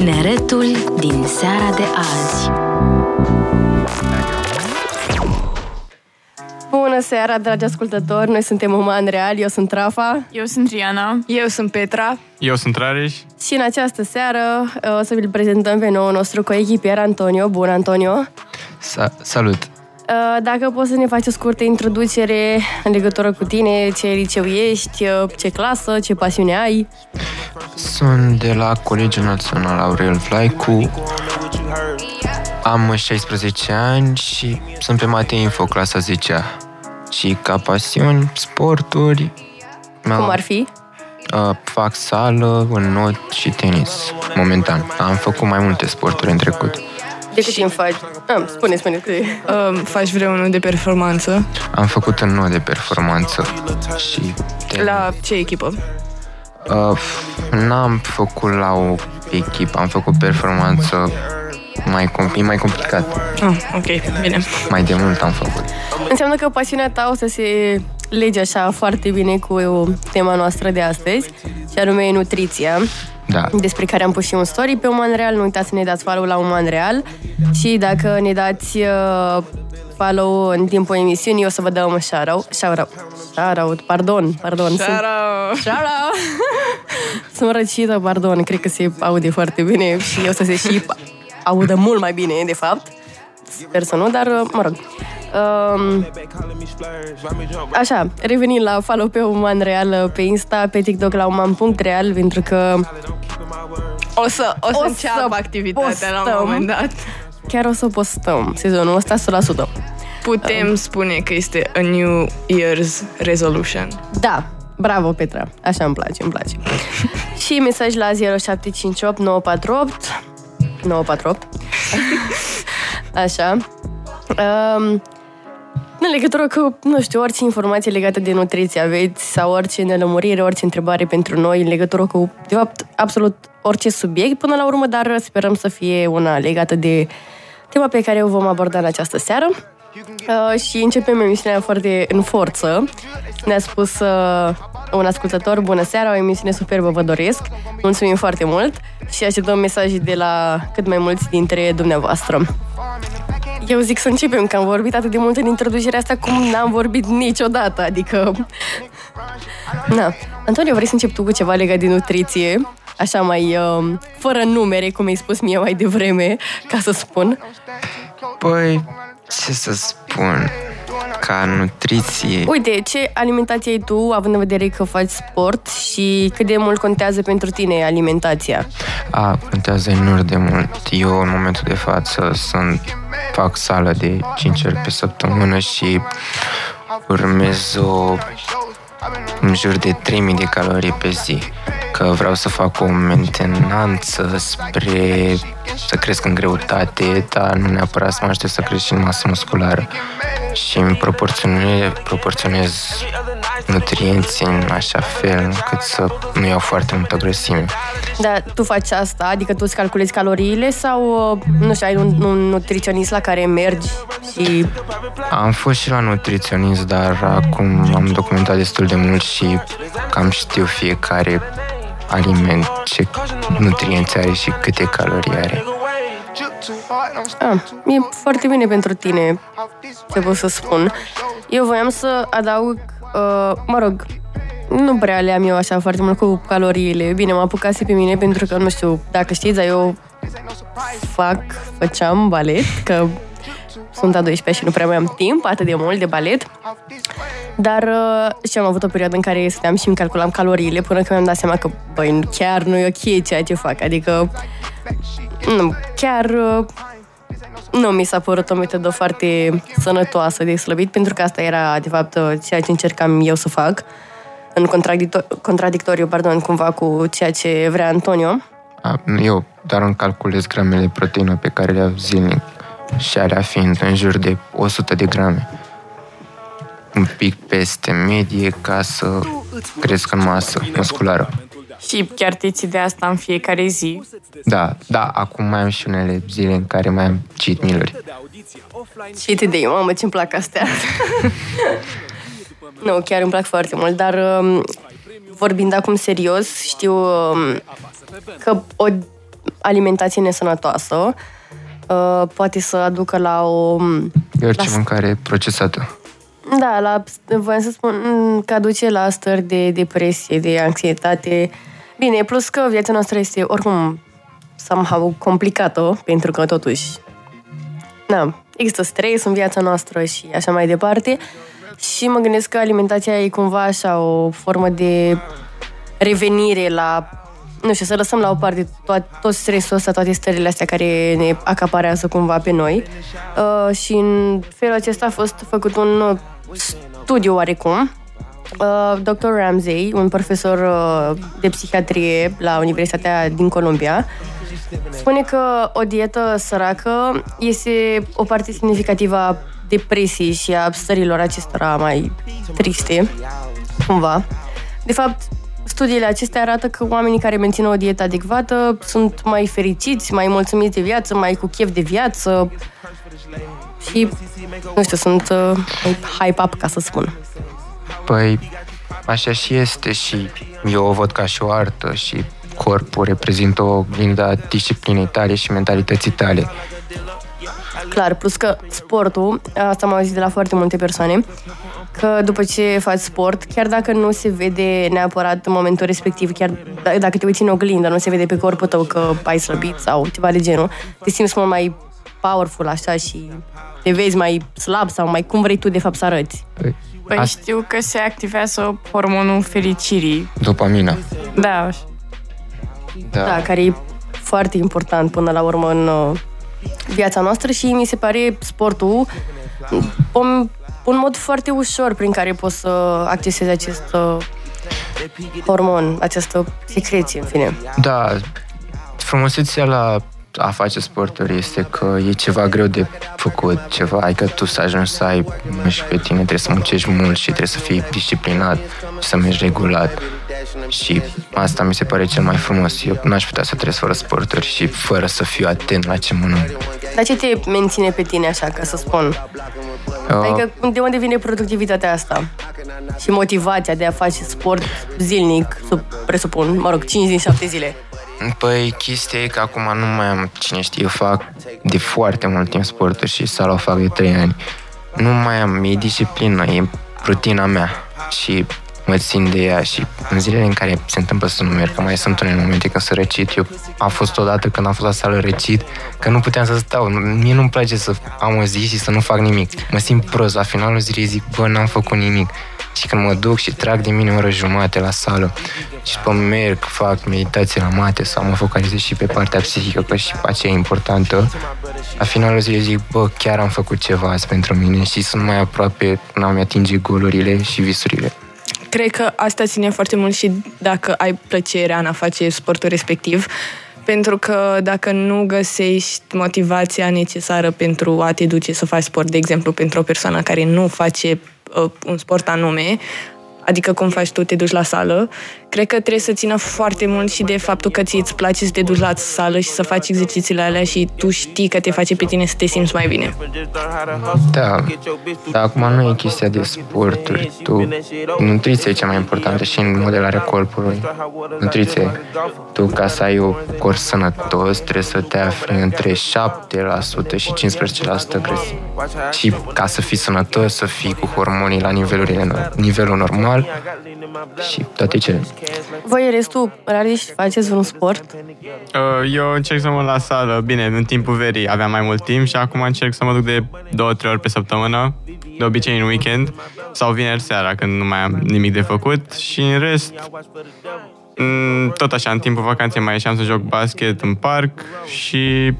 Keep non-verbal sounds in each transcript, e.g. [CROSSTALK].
Tineretul din seara de azi. Bună seara, dragi ascultători! Noi suntem Uman Real, eu sunt Rafa. Eu sunt Riana. Eu sunt Petra. Eu sunt Rareș. Și în această seară uh, o să vi-l prezentăm pe nou nostru coechipier Antonio. Bun, Antonio! Sa- salut! Uh, Dacă poți să ne faci o scurtă introducere în legătură cu tine, ce liceu ești, uh, ce clasă, ce pasiune ai. Sunt de la Colegiul Național Aurel Vlaicu. Am 16 ani și sunt pe Mate Info, clasa 10 Și ca pasiuni, sporturi, Cum ar fi? Uh, fac sală, not și tenis, momentan. Am făcut mai multe sporturi în trecut. De cât timp faci? Ah, spune, spune. cât- Um, faci vreunul de performanță? Am făcut în not de performanță și tenis. La ce echipă? Uh, n-am făcut la o echipă, am făcut performanță mai, com- e mai complicat. Ah, ok, bine. Mai de mult am făcut. Înseamnă că pasiunea ta o să se lege așa foarte bine cu tema noastră de astăzi, și anume nutriția. Da. despre care am pus și un story pe Uman Real. Nu uitați să ne dați follow la Uman Real și dacă ne dați uh, follow în timpul emisiunii, o să vă dăm shout-out. Shout-out. Shout-out. Pardon, pardon. Sunt, shout-out. [LAUGHS] Sunt răcită, pardon. Cred că se aude foarte bine și o să se și audă mult mai bine, de fapt. Sper să nu, dar, uh, mă rog. Um, așa, revenind la follow pe Uman Real uh, pe Insta, pe TikTok la uman.real, pentru că O să, o să O înceapă să activitatea la un postăm. moment dat. chiar o să postăm sezonul ăsta 100%. Putem spune că este a New Year's Resolution. Da, bravo Petra, așa îmi place, îmi place. [LAUGHS] și mesaj la 0758 948 948 Așa. Um, în legătură cu, nu știu, orice informație legată de nutriție aveți sau orice nelămurire, orice întrebare pentru noi în legătură cu, de fapt, absolut orice subiect până la urmă, dar sperăm să fie una legată de tema pe care o vom aborda în această seară. Uh, și începem emisiunea foarte în forță. Ne-a spus uh, un ascultător, bună seara, o emisiune superbă vă doresc. Mulțumim foarte mult și așteptăm mesaje de la cât mai mulți dintre dumneavoastră. Eu zic să începem, că am vorbit atât de mult în introducerea asta cum n-am vorbit niciodată, adică... Na. Antonio, vrei să încep tu cu ceva legat de nutriție? Așa mai uh, fără numere, cum ai spus mie mai devreme, ca să spun. Păi, ce să spun, ca nutriție, Uite, ce alimentație ai tu, având în vedere că faci sport și cât de mult contează pentru tine alimentația? a, contează enorm de mult. Eu, în momentul de față, sunt, fac sală de 5 ori pe săptămână și urmez o în jur de 3000 de calorii pe zi. Că vreau să fac o mentenanță spre să cresc în greutate, dar nu neapărat să mă aștept să cresc și în masă musculară. Și îmi proporționez, proporționez nutrienții în așa fel încât să nu iau foarte multă grăsime. Dar tu faci asta, adică tu îți calculezi caloriile sau, uh, nu știu, ai un, un nutriționist la care mergi și... Am fost și la nutriționist, dar acum am documentat destul de mult și cam știu fiecare aliment ce nutrienți are și câte calorii are. Ah, e foarte bine pentru tine, ce pot să spun. Eu voiam să adaug, uh, mă rog, nu prea le am eu așa foarte mult cu caloriile. Bine, mă apucase pe mine pentru că, nu știu, dacă știți, dar eu fac, făceam balet, că sunt a 12 și nu prea mai am timp atât de mult de balet. Dar uh, și am avut o perioadă în care stăteam și îmi calculam caloriile până când mi-am dat seama că, băi, chiar nu e ok ceea ce fac. Adică, nu, chiar uh, nu mi s-a părut o metodă foarte sănătoasă de slăbit, pentru că asta era, de fapt, uh, ceea ce încercam eu să fac în contradictor- contradictoriu, pardon, cumva cu ceea ce vrea Antonio. A, Eu doar îmi calculez gramele de proteină pe care le iau zilnic și alea fiind în jur de 100 de grame. Un pic peste medie ca să cresc în masă musculară. Și chiar te ții de asta în fiecare zi. Da, da, acum mai am și unele zile în care mai am cheat meal-uri. Și te de mamă, ce-mi plac astea. [LAUGHS] nu, chiar îmi plac foarte mult, dar um, vorbind acum serios, știu um, că o alimentație nesănătoasă uh, poate să aducă la o... E orice la- mâncare procesată. Da, la, voiam să spun mm, că aduce la stări de depresie, de anxietate. Bine, plus că viața noastră este oricum somehow complicată, pentru că totuși na, există stres în viața noastră și așa mai departe. Și mă gândesc că alimentația e cumva așa o formă de revenire la nu știu, să lăsăm la o parte tot, tot stresul ăsta, toate stările astea care ne acaparează cumva pe noi. Uh, și în felul acesta a fost făcut un uh, studiu oarecum. Uh, Dr. Ramsey, un profesor uh, de psihiatrie la Universitatea din Columbia, spune că o dietă săracă este o parte semnificativă a depresiei și a stărilor acestora mai triste, cumva. De fapt, studiile acestea arată că oamenii care mențin o dietă adecvată sunt mai fericiți, mai mulțumiți de viață, mai cu chef de viață și, nu știu, sunt uh, mai hype up, ca să spun. Păi, așa și este și eu o văd ca și o artă și corpul reprezintă o oglindă a disciplinei tale și mentalității tale. Clar, plus că sportul, asta am auzit de la foarte multe persoane, că după ce faci sport, chiar dacă nu se vede neapărat în momentul respectiv, chiar d- dacă te uiți în oglindă, nu se vede pe corpul tău că ai slăbit sau ceva de genul, te simți mult mai powerful așa și te vezi mai slab sau mai cum vrei tu de fapt să arăți. Păi, Păi asta, știu că se activează hormonul fericirii. dopamina. Da, Da. Da, care e foarte important până la urmă în uh, viața noastră și mi se pare sportul un, un mod foarte ușor prin care poți să accesezi acest uh, hormon, această secreție, în fine. Da, frumusețea la a face sporturi este că e ceva greu de făcut, ceva, adică tu să ajungi să ai și pe tine, trebuie să muncești mult și trebuie să fii disciplinat și să mergi regulat. Și asta mi se pare cel mai frumos. Eu n-aș putea să trăiesc fără sporturi și fără să fiu atent la ce mănânc. Dar ce te menține pe tine așa, ca să spun? Uh, Adică de unde vine productivitatea asta? Și motivația de a face sport zilnic, sub, presupun, mă rog, 5 din 7 zile. Păi, chestia e că acum nu mai am, cine știe, eu fac de foarte mult timp sporturi și sala o fac de 3 ani. Nu mai am, e disciplină, e rutina mea și mă țin de ea și în zilele în care se întâmplă să nu merg, că mai sunt unele momente când sunt răcit, eu a fost odată când am fost la sală răcit, că nu puteam să stau, mie nu-mi place să am o zi și să nu fac nimic. Mă simt prost, la finalul zilei zic, bă, n-am făcut nimic. Și când mă duc și trag de mine o oră jumate la sală și după merg, fac meditație la mate sau mă focalizez și pe partea psihică, că și aceea e importantă, la finalul zilei zic, bă, chiar am făcut ceva azi pentru mine și sunt mai aproape când am atinge golurile și visurile. Cred că asta ține foarte mult și dacă ai plăcerea în a face sportul respectiv, pentru că dacă nu găsești motivația necesară pentru a te duce să faci sport, de exemplu, pentru o persoană care nu face uh, un sport anume, adică cum faci tu, te duci la sală, cred că trebuie să țină foarte mult și de faptul că ție îți place să te duci la sală și să faci exercițiile alea și tu știi că te face pe tine să te simți mai bine. Da, dar acum nu e chestia de sporturi. Tu, nutriția e cea mai importantă și în modelarea corpului. Nutriție. Tu, ca să ai un corp sănătos, trebuie să te afli între 7% și 15% grăsime. Și ca să fii sănătos, să fii cu hormonii la nivelurile, nivelul normal și toate cele. Voi, restul, Rariș, faceți vreun sport? Uh, Eu încerc să mă la sală. Bine, în timpul verii aveam mai mult timp și acum încerc să mă duc de două, trei ori pe săptămână, de obicei în weekend sau vineri seara când nu mai am nimic de făcut și în rest mm, tot așa, în timpul vacanței mai ieșeam să joc basket în parc și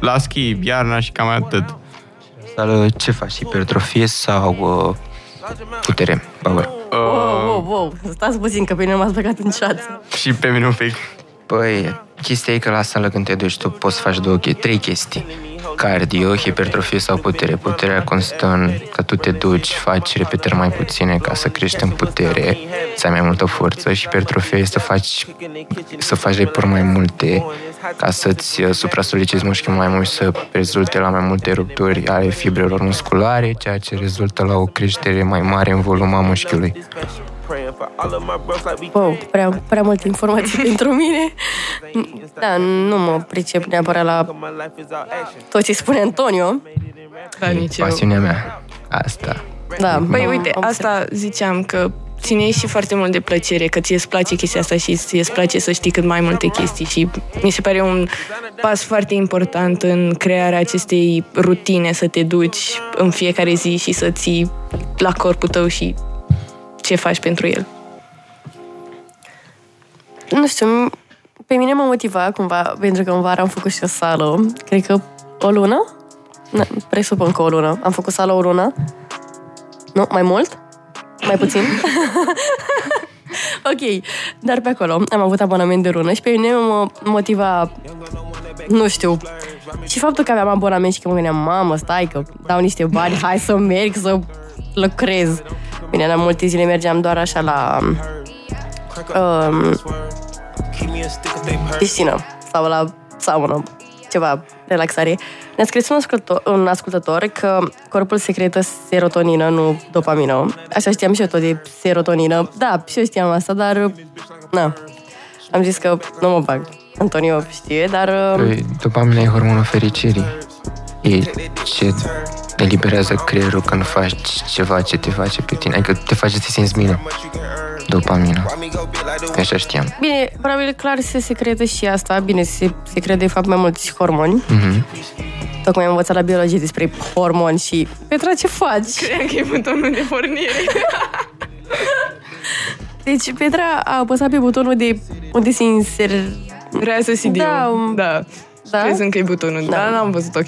la schi, iarna și cam atât. Sală, ce faci? Hipertrofie sau uh, putere? Power? Wow, wow, wow, stați puțin, că pe mine m-ați băgat în chat. Și pe mine un pic. Păi, chestia e că la sală când te duci, tu poți să faci două, che- trei chestii. Cardio, hipertrofie sau putere. Puterea constă în că tu te duci, faci repetări mai puține ca să crești în putere, să ai mai multă forță și hipertrofia este să faci, să faci repări mai multe ca să-ți uh, supra-solicitezi mușchiul mai mult și să rezulte la mai multe rupturi ale fibrelor musculare, ceea ce rezultă la o creștere mai mare în volum a mușchiului. Wow, prea, prea multe informații [LAUGHS] pentru mine. Da, nu mă pricep neapărat la tot ce spune Antonio. Da, nici eu. Pasiunea mea. Asta. Da, Păi am- uite, am asta ziceam că ține și foarte mult de plăcere, că ție îți place chestia asta și ție îți place să știi cât mai multe chestii și mi se pare un pas foarte important în crearea acestei rutine, să te duci în fiecare zi și să ții la corpul tău și ce faci pentru el. Nu știu, m- pe mine m-a motivat cumva, pentru că în vară am făcut și o sală, cred că o lună? Na, presupun că o lună. Am făcut sală o lună. Nu, mai mult? Mai puțin? [LAUGHS] ok, dar pe acolo am avut abonament de lună și pe mine mă motiva, nu știu, și faptul că aveam abonament și că mă gândeam, mamă, stai că dau niște bani, hai să merg, să lucrez. Bine, la multe zile mergeam doar așa la um, piscină sau la saună, ceva, relaxare. Ne-a scris un ascultător, un ascultător că corpul secretă serotonină, nu dopamină. Așa știam și eu tot de serotonină. Da, și eu știam asta, dar na, am zis că nu mă bag. Antonio știe, dar um, Păi, dopamina e hormonul fericirii. E ce eliberează creierul când faci ceva ce te face pe tine. Adică te face să te simți bine. Dopamina. Așa știam. bine, probabil clar se secretă și asta. Bine, se secretă de fapt mai mulți hormoni. Mhm. Tocmai am învățat la biologie despre hormoni și Petra, ce faci? Credeam că e butonul de pornire. [LAUGHS] Deci Petra a apăsat pe butonul de unde se inser... Rează CD-ul. Da, um, da. Da? Crezând că e butonul, Da. dar n-am văzut ok.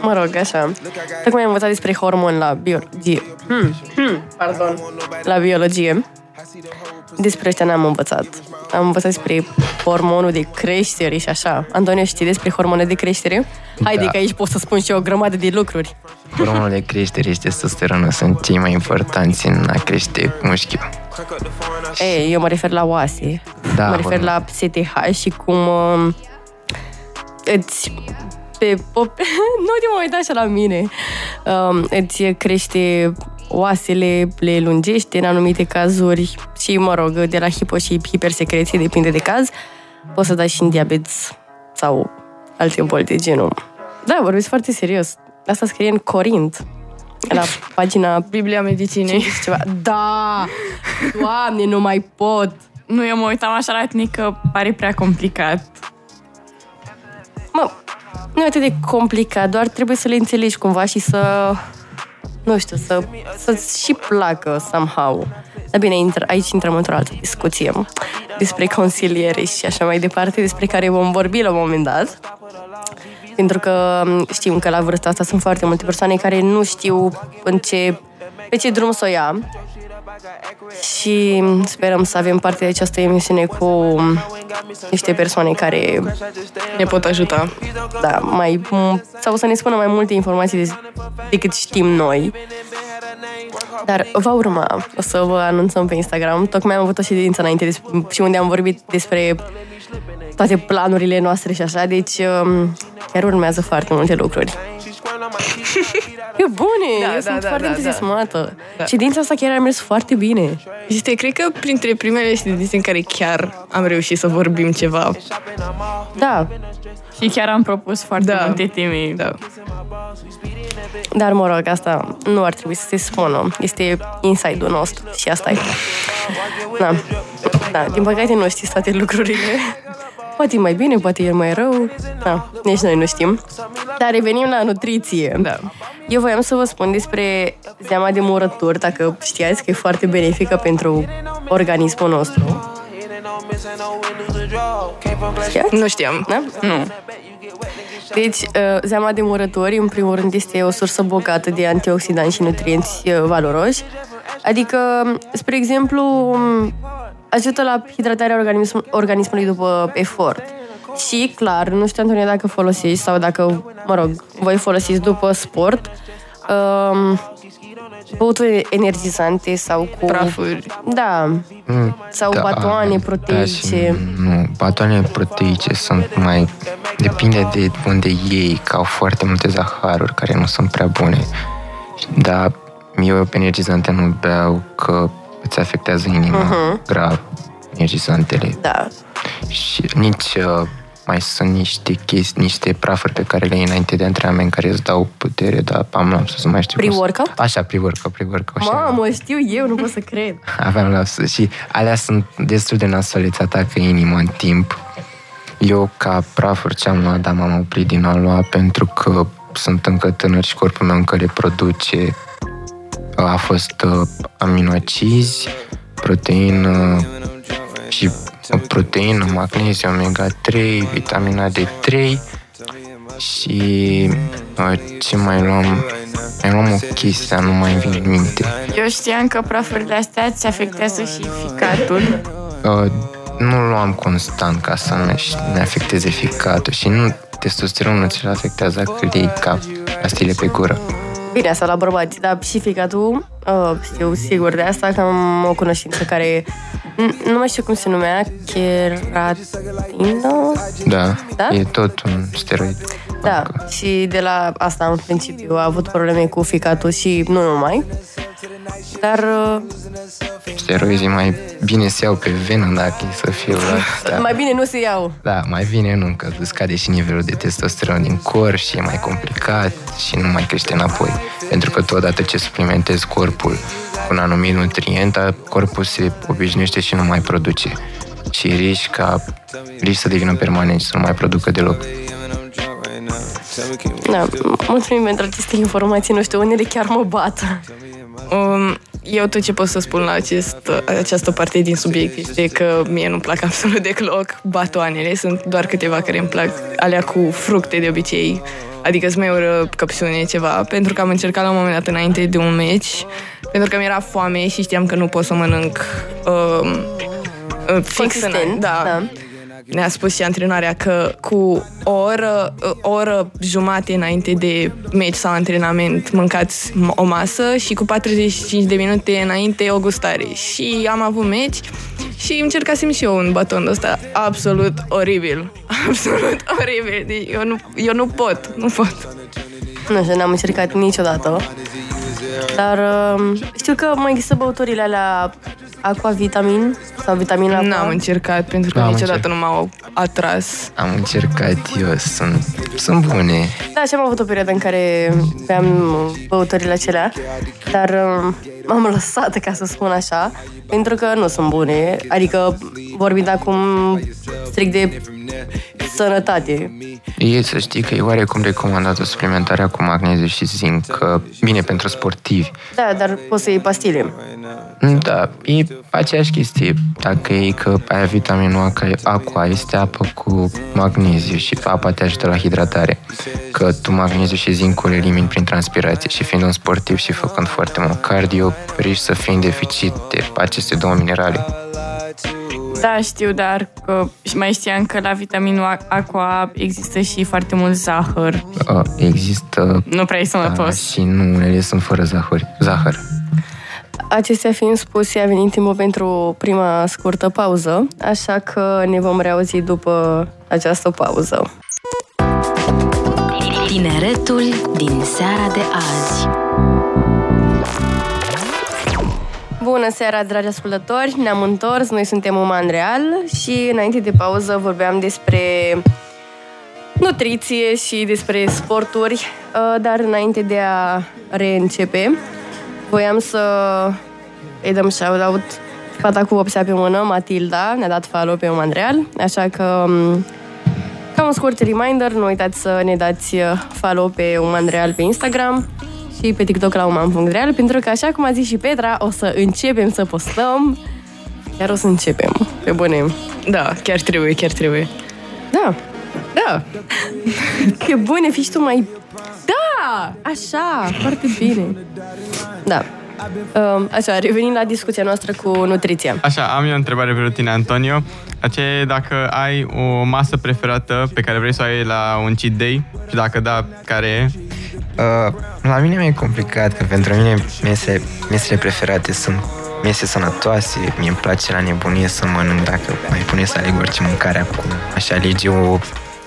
Mă rog, așa. Tocmai am învățat despre hormoni la biologie. Hmm. Hmm. Pardon. La biologie. Despre ăștia n-am învățat. Am învățat despre hormonul de creștere și așa. Antonio, știi despre hormonul de creștere? Haide Da. că aici pot să spun și eu o grămadă de lucruri. Hormonul de creștere și testosteronă sunt cei mai importanți în a crește mușchiul. Ei, eu mă refer la oase. Da, mă refer hormon. la STH și cum uh, îți pe pop... [LAUGHS] nu te mă uita așa la mine. Um, îți crește oasele, le lungește în anumite cazuri și, mă rog, de la hipo și hipersecreție, depinde de caz, poți să dai și în diabet sau alte boli de genul. Da, vorbesc foarte serios. Asta scrie în Corint, la pagina [LAUGHS] Biblia medicinei. ceva. Da! Doamne, nu mai pot! Nu, eu mă uitam așa la tine că pare prea complicat. Mă, nu e atât de complicat, doar trebuie să le înțelegi cumva și să, nu știu, să, să-ți și placă somehow. Dar bine, intră, aici intrăm într-o altă discuție despre consiliere și așa mai departe, despre care vom vorbi la un moment dat. Pentru că știm că la vârsta asta sunt foarte multe persoane care nu știu în ce, pe ce drum să o ia. Și sperăm să avem parte de această emisiune cu niște persoane care Ne pot ajuta. da, mai, sau să ne spună mai multe informații de, decât știm noi. Dar va urma, o să vă anunțăm pe Instagram. Tocmai am avut o ședință înainte des- și unde am vorbit despre toate planurile noastre și așa, deci um, chiar urmează foarte multe lucruri. [LAUGHS] E bune, Da, eu da, sunt da, foarte da, entuziasmată. Da. Ședința asta chiar a mers foarte bine. Este, cred că printre primele ședințe în care chiar am reușit să vorbim ceva. Da, Și chiar am propus foarte Da. multe teme. Da. Dar, mă rog, asta nu ar trebui să se spună. Este inside-ul nostru și asta e. Da. da. Din păcate nu știți toate lucrurile. Poate e mai bine, poate e mai rău. Da, nici noi nu știm. Dar revenim la nutriție. Da. Eu voiam să vă spun despre zeama de murături, dacă știați că e foarte benefică pentru organismul nostru. Știați? Nu știam. Da? Nu. Deci, uh, zeama de murători, în primul rând, este o sursă bogată de antioxidanți și nutrienți uh, valoroși. Adică, spre exemplu, um, ajută la hidratarea organism- organismului după efort. Și, clar, nu știu, Antonia, dacă folosești sau dacă, mă rog, voi folosiți după sport, um, băuturi energizante sau cu... Prafuri. Da. Mm, Sau batoane proteice. Da, și, nu, batoane proteice sunt mai... Depinde de unde iei, că au foarte multe zaharuri care nu sunt prea bune. Dar eu pe energizante nu beau, că îți afectează inima Mhm. grav, energizantele. Da. Și nici uh, mai sunt niște chestii, niște prafuri pe care le iei înainte de antrenament care îți dau putere, dar am la să mai știu. cum să- Pre-workout? Așa, pre-workout, pre-workout. așa. Mamă, știu eu, nu pot să cred. [LAUGHS] Aveam la și alea sunt destul de nasoale, îți atacă inima în timp. Eu, ca prafuri ce am luat, dar m-am oprit din a lua pentru că sunt încă tânăr și corpul meu încă le produce. A fost uh, aminoacizi, proteină și uh, proteină, magneziu, omega-3, vitamina D3 și uh, ce mai luam? Mai luam o chestie, dar nu mai vin în minte. Eu știam că prafurile astea îți afectează și ficatul. Uh, nu luam constant ca să nu ne afecteze ficatul și nu testosteronul ți-l afectează când iei ca pastile pe gură. Bine, asta la bărbați, dar și ficatul, uh, știu sigur de asta că am o cunoștință care, n- nu mai știu cum se numea, keratină? Da, Da? e tot un steroid. Da, și de la asta în principiu a avut probleme cu ficatul și nu numai. Dar uh, Steroizii mai bine se iau pe venă dacă e să fiu la... Da, [LAUGHS] mai bine nu se iau. da mai bine nu, că îți scade și nivelul de testosteron din corp și e mai complicat și nu mai crește înapoi. Pentru că tu odată ce suplimentezi corpul cu un anumit nutrient, corpul se obișnuiește și nu mai produce. Și riști ca riști să devină permanent și să nu mai producă deloc. Da, mulțumim pentru aceste informații, nu știu, unele chiar mă bat. Um, eu tot ce pot să spun la acest, această parte din subiect este că mie nu-mi plac [LAUGHS] absolut deloc batoanele. Sunt doar câteva care îmi plac, alea cu fructe de obicei. Adică smeură, căpșune, ceva. Pentru că am încercat la un moment dat înainte de un meci, pentru că mi-era foame și știam că nu pot să mănânc um, uh, fix Consistent, înainte. Da. da. Ne-a spus și antrenarea că cu o oră, o oră jumate înainte de meci sau antrenament mâncați m- o masă și cu 45 de minute înainte o gustare. Și am avut meci și încercasem și eu un baton de ăsta absolut oribil. [LAUGHS] Absolut oribil. Deci eu, nu, eu nu pot, nu pot. Nu știu, n-am încercat niciodată. Dar uh, știu că mai există băuturile alea aquavitamin sau vitamina aqua. N-am încercat pentru că N-am niciodată nu m-au atras. Am încercat eu, sunt, sunt bune. Da, și am avut o perioadă în care beam băuturile acelea, dar uh, m-am lăsat, ca să spun așa, pentru că nu sunt bune. Adică, vorbind acum strict de sănătate. E să știi că e oarecum recomandată suplimentarea cu magneziu și zinc, că bine pentru sportivi. Da, dar poți să iei pastile. Da, e aceeași chestie. Dacă e că aia vitaminul A, aqua este apă cu magneziu și apa te ajută la hidratare. Că tu magneziu și zincul elimini prin transpirație și fiind un sportiv și făcând foarte mult cardio, riști să fii în deficit de aceste două minerale. Da, știu, dar că și mai știam că la vitaminul aqua există și foarte mult zahăr. Uh, Există Nu prea e da, sănătos. și nu unele sunt fără zahăr. zahăr. Acestea fiind spuse, a venit timpul pentru prima scurtă pauză, așa că ne vom reauzi după această pauză. Tineretul din seara de azi. Bună seara, dragi ascultători! Ne-am întors, noi suntem Uman Real și înainte de pauză vorbeam despre nutriție și despre sporturi, uh, dar înainte de a reîncepe, voiam să îi dăm shout-out fata cu vopsea pe mână, Matilda, ne-a dat follow pe Uman Real, așa că um, ca un scurt reminder, nu uitați să ne dați uh, follow pe Uman Real pe Instagram și pe TikTok la uman.real, pentru că, așa cum a zis și Petra, o să începem să postăm. Chiar o să începem, pe bune. Da, chiar trebuie, chiar trebuie. Da, Da, pe bune, fii și tu mai... Da, așa, foarte bine. Da. Um, Așa, revenind la discuția noastră cu nutriția. Așa, am eu o întrebare pentru tine, Antonio. Aceea e dacă ai o masă preferată pe care vrei să o ai la un cheat day și dacă da, care e? Uh, la mine mi-e complicat, că pentru mine mese, mesele preferate sunt mese sănătoase, mie îmi place la nebunie să mănânc, dacă mai pune să aleg orice mâncare acum. Aș alege o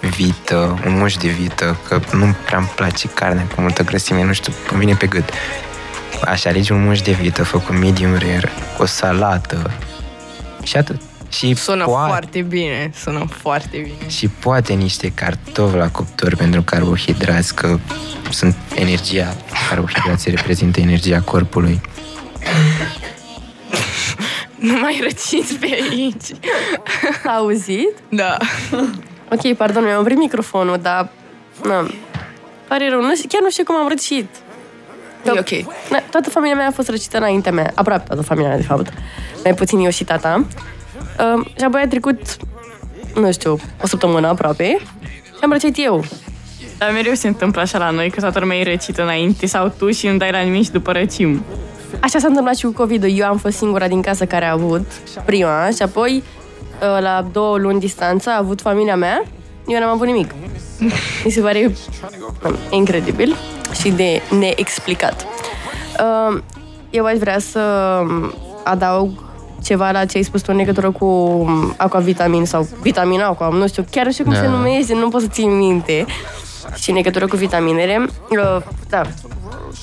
vită, un muș de vită, că nu prea îmi place carnea cu multă grăsime, nu știu, îmi vine pe gât. Așa alegi un muș de vită făcut medium rare, cu o salată și atât. Și Sună poate, foarte bine, sună foarte bine. și poate niște cartofi la cuptor pentru carbohidrați, că sunt energia, carbohidrații reprezintă energia corpului. [LAUGHS] Nu mai răciți pe aici. A auzit? Da. [LAUGHS] Ok, pardon, mi-am oprit microfonul, dar... Na, pare rău. Nu știu, chiar nu știu cum am răcit. E ok. Na, toată familia mea a fost răcită înaintea mea. Aproape toată familia mea, de fapt. Mai puțin eu și tata. Uh, și apoi a trecut, nu știu, o săptămână aproape. Și am răcit eu. Dar mereu se întâmplă așa la noi, că toată lumea e răcită înainte sau tu și nu dai la nimic și după răcim. Așa s-a întâmplat și cu covid Eu am fost singura din casă care a avut prima și apoi, uh, la două luni distanță, a avut familia mea. Eu n-am avut nimic. Mi se pare um, incredibil și de neexplicat. Uh, Eu aș vrea să um, adaug ceva la ce ai spus tu în legătură cu um, aquavitamin sau vitamina aqua, nu știu, chiar nu știu cum Da. se numește, nu pot să țin minte. Și în legătură cu vitaminele, uh, da,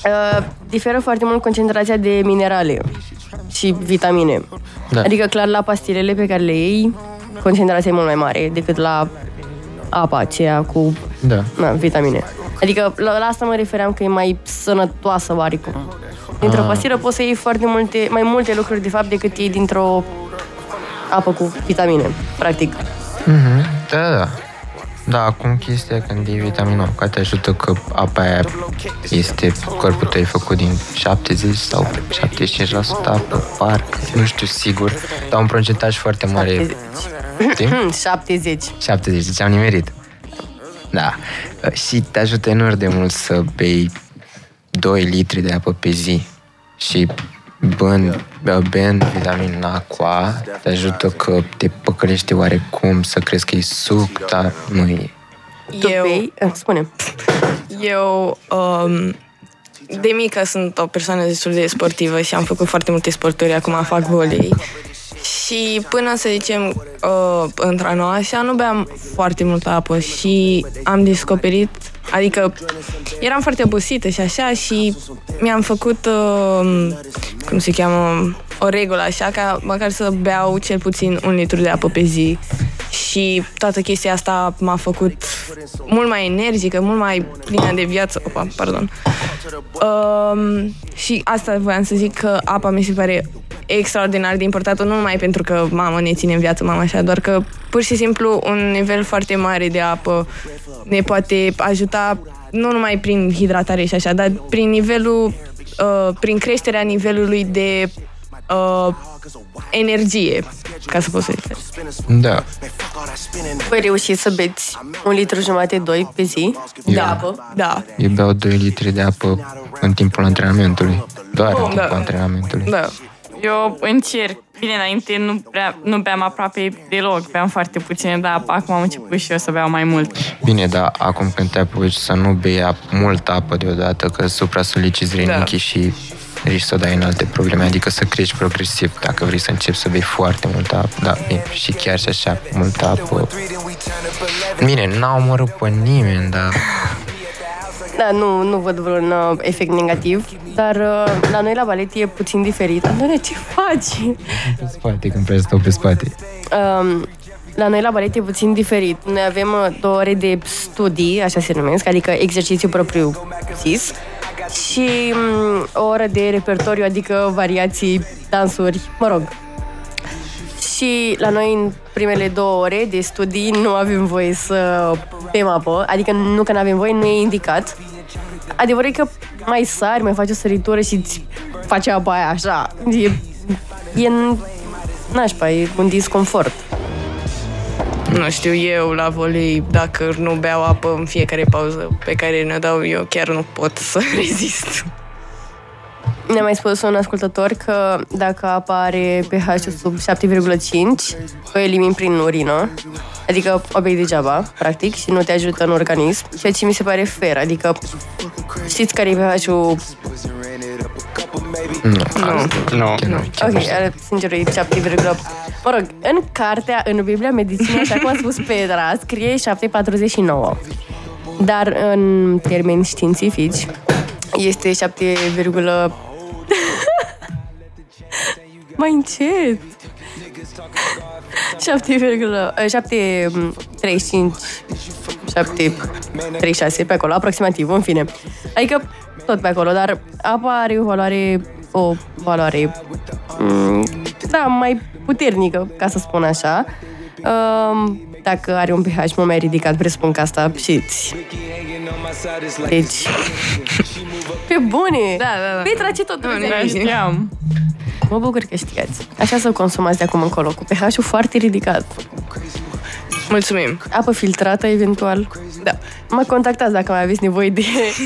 Uh, diferă foarte mult concentrația de minerale și vitamine. Da. Adică, clar, la pastilele pe care le iei, concentrația e mult mai mare decât la apa aceea cu Da. na, vitamine. Adică, la, la asta mă refeream că e mai sănătoasă oarecum. Dintr-o Ah. pastilă poți să iei foarte multe, mai multe lucruri, de fapt, decât iei dintr-o apă cu vitamine, practic. Mhm. Da, da, da. Da, acum chestia când iei vitamina K te ajută că apa aia este, corpul tău e făcut din 70 sau 75% apă, parcă, nu știu sigur, dar un procentaj foarte mare. Știi? Hmm, 70. 70, deci am nimerit. Da. Și te ajută enorm de mult să bei 2 litri de apă pe zi și bând, bând vitamina aqua te ajută că te păcălește oarecum să crezi că e suc, dar nu e. Tu Eu, bei? Eh, Spune. eu um, de mică sunt o persoană destul de sportivă și am făcut foarte multe sporturi, acum fac volei. Și până să zicem uh, într-anul așa nu beam foarte multă apă și am descoperit, adică eram foarte obosită și așa și mi-am făcut, uh, cum se cheamă, o regulă așa ca măcar să beau cel puțin un litru de apă pe zi și toată chestia asta m-a făcut mult mai energică, mult mai plină de viață. Opa, pardon. Um, și asta voiam să zic că apa mi se pare extraordinar de importantă, nu numai pentru că mama ne ține în viață, mama așa, doar că pur și simplu un nivel foarte mare de apă ne poate ajuta nu numai prin hidratare și așa, dar prin nivelul, uh, prin creșterea nivelului de uh, energie, ca să pot să zic. Da. Voi reuși să beți un litru jumate, doi pe zi de Da. apă? Da, Eu beau 2 litri de apă în timpul antrenamentului. Doar în timpul da. antrenamentului. da. Eu încerc. Bine, înainte nu, prea, nu beam aproape deloc, beam foarte puține, dar apă, acum am început și eu să beau mai mult. Bine, dar acum când te apuci să nu bei ap- multă apă deodată, că supra-soliciți rinichii Da. și risci să dai în alte probleme, adică să crești progresiv dacă vrei să începi să bei foarte multă apă, da, bine, și chiar și așa, multă apă. Bine, n-a omorât pe nimeni, dar Da, nu, nu văd vreun uh, efect negativ, dar uh, la noi la balet e puțin diferit. Andone, ce faci? pe spate, când vrei să stau pe spate. Um, la noi la balet e puțin diferit. Noi avem uh, două ore de studii, așa se numesc, adică exercițiu propriu zis, și um, o oră de repertoriu, adică variații, dansuri, mă rog. Și la noi în primele două ore de studii nu avem voie să bem apă, adică nu că nu avem voie, nu e indicat. Adevărul e că mai sari, mai faci o săritură și îți face apa aia așa. E, e în nașpa, e un disconfort. Nu știu, eu la volei, dacă nu beau apă în fiecare pauză pe care ne dau, eu chiar nu pot să [LAUGHS] rezist. Ne-a mai spus un ascultător că dacă apa are pH sub 7,5, o elimini prin urină, adică o bei degeaba, practic, și nu te ajută în organism, ceea ce mi se pare fair, adică știți care e pH-ul? Nu, Nu. Nu. chiar nu. Ok, are, sincer, e 7, mă rog, în cartea, în Biblia Medicinei, așa cum a spus Petra, scrie 7,49. Dar în termeni științifici este 7,5 [LAUGHS] Mai încet. 7, 7, 35, 7, 36, pe acolo, aproximativ, în fine. Adică tot pe acolo, dar apa are o valoare, o valoare, mm, da, mai puternică, ca să spun așa. Um, dacă are un pH mult mai ridicat, presupun că asta știți. Deci, [LAUGHS] pe bune! Da, da, da. Petra, ce tot Nu, nu, nu Știam. Mă bucur că știați. Așa să consumați de acum încolo, cu pH-ul foarte ridicat. Mulțumim. Apă filtrată, eventual. Da. Mă contactați dacă mai aveți nevoie de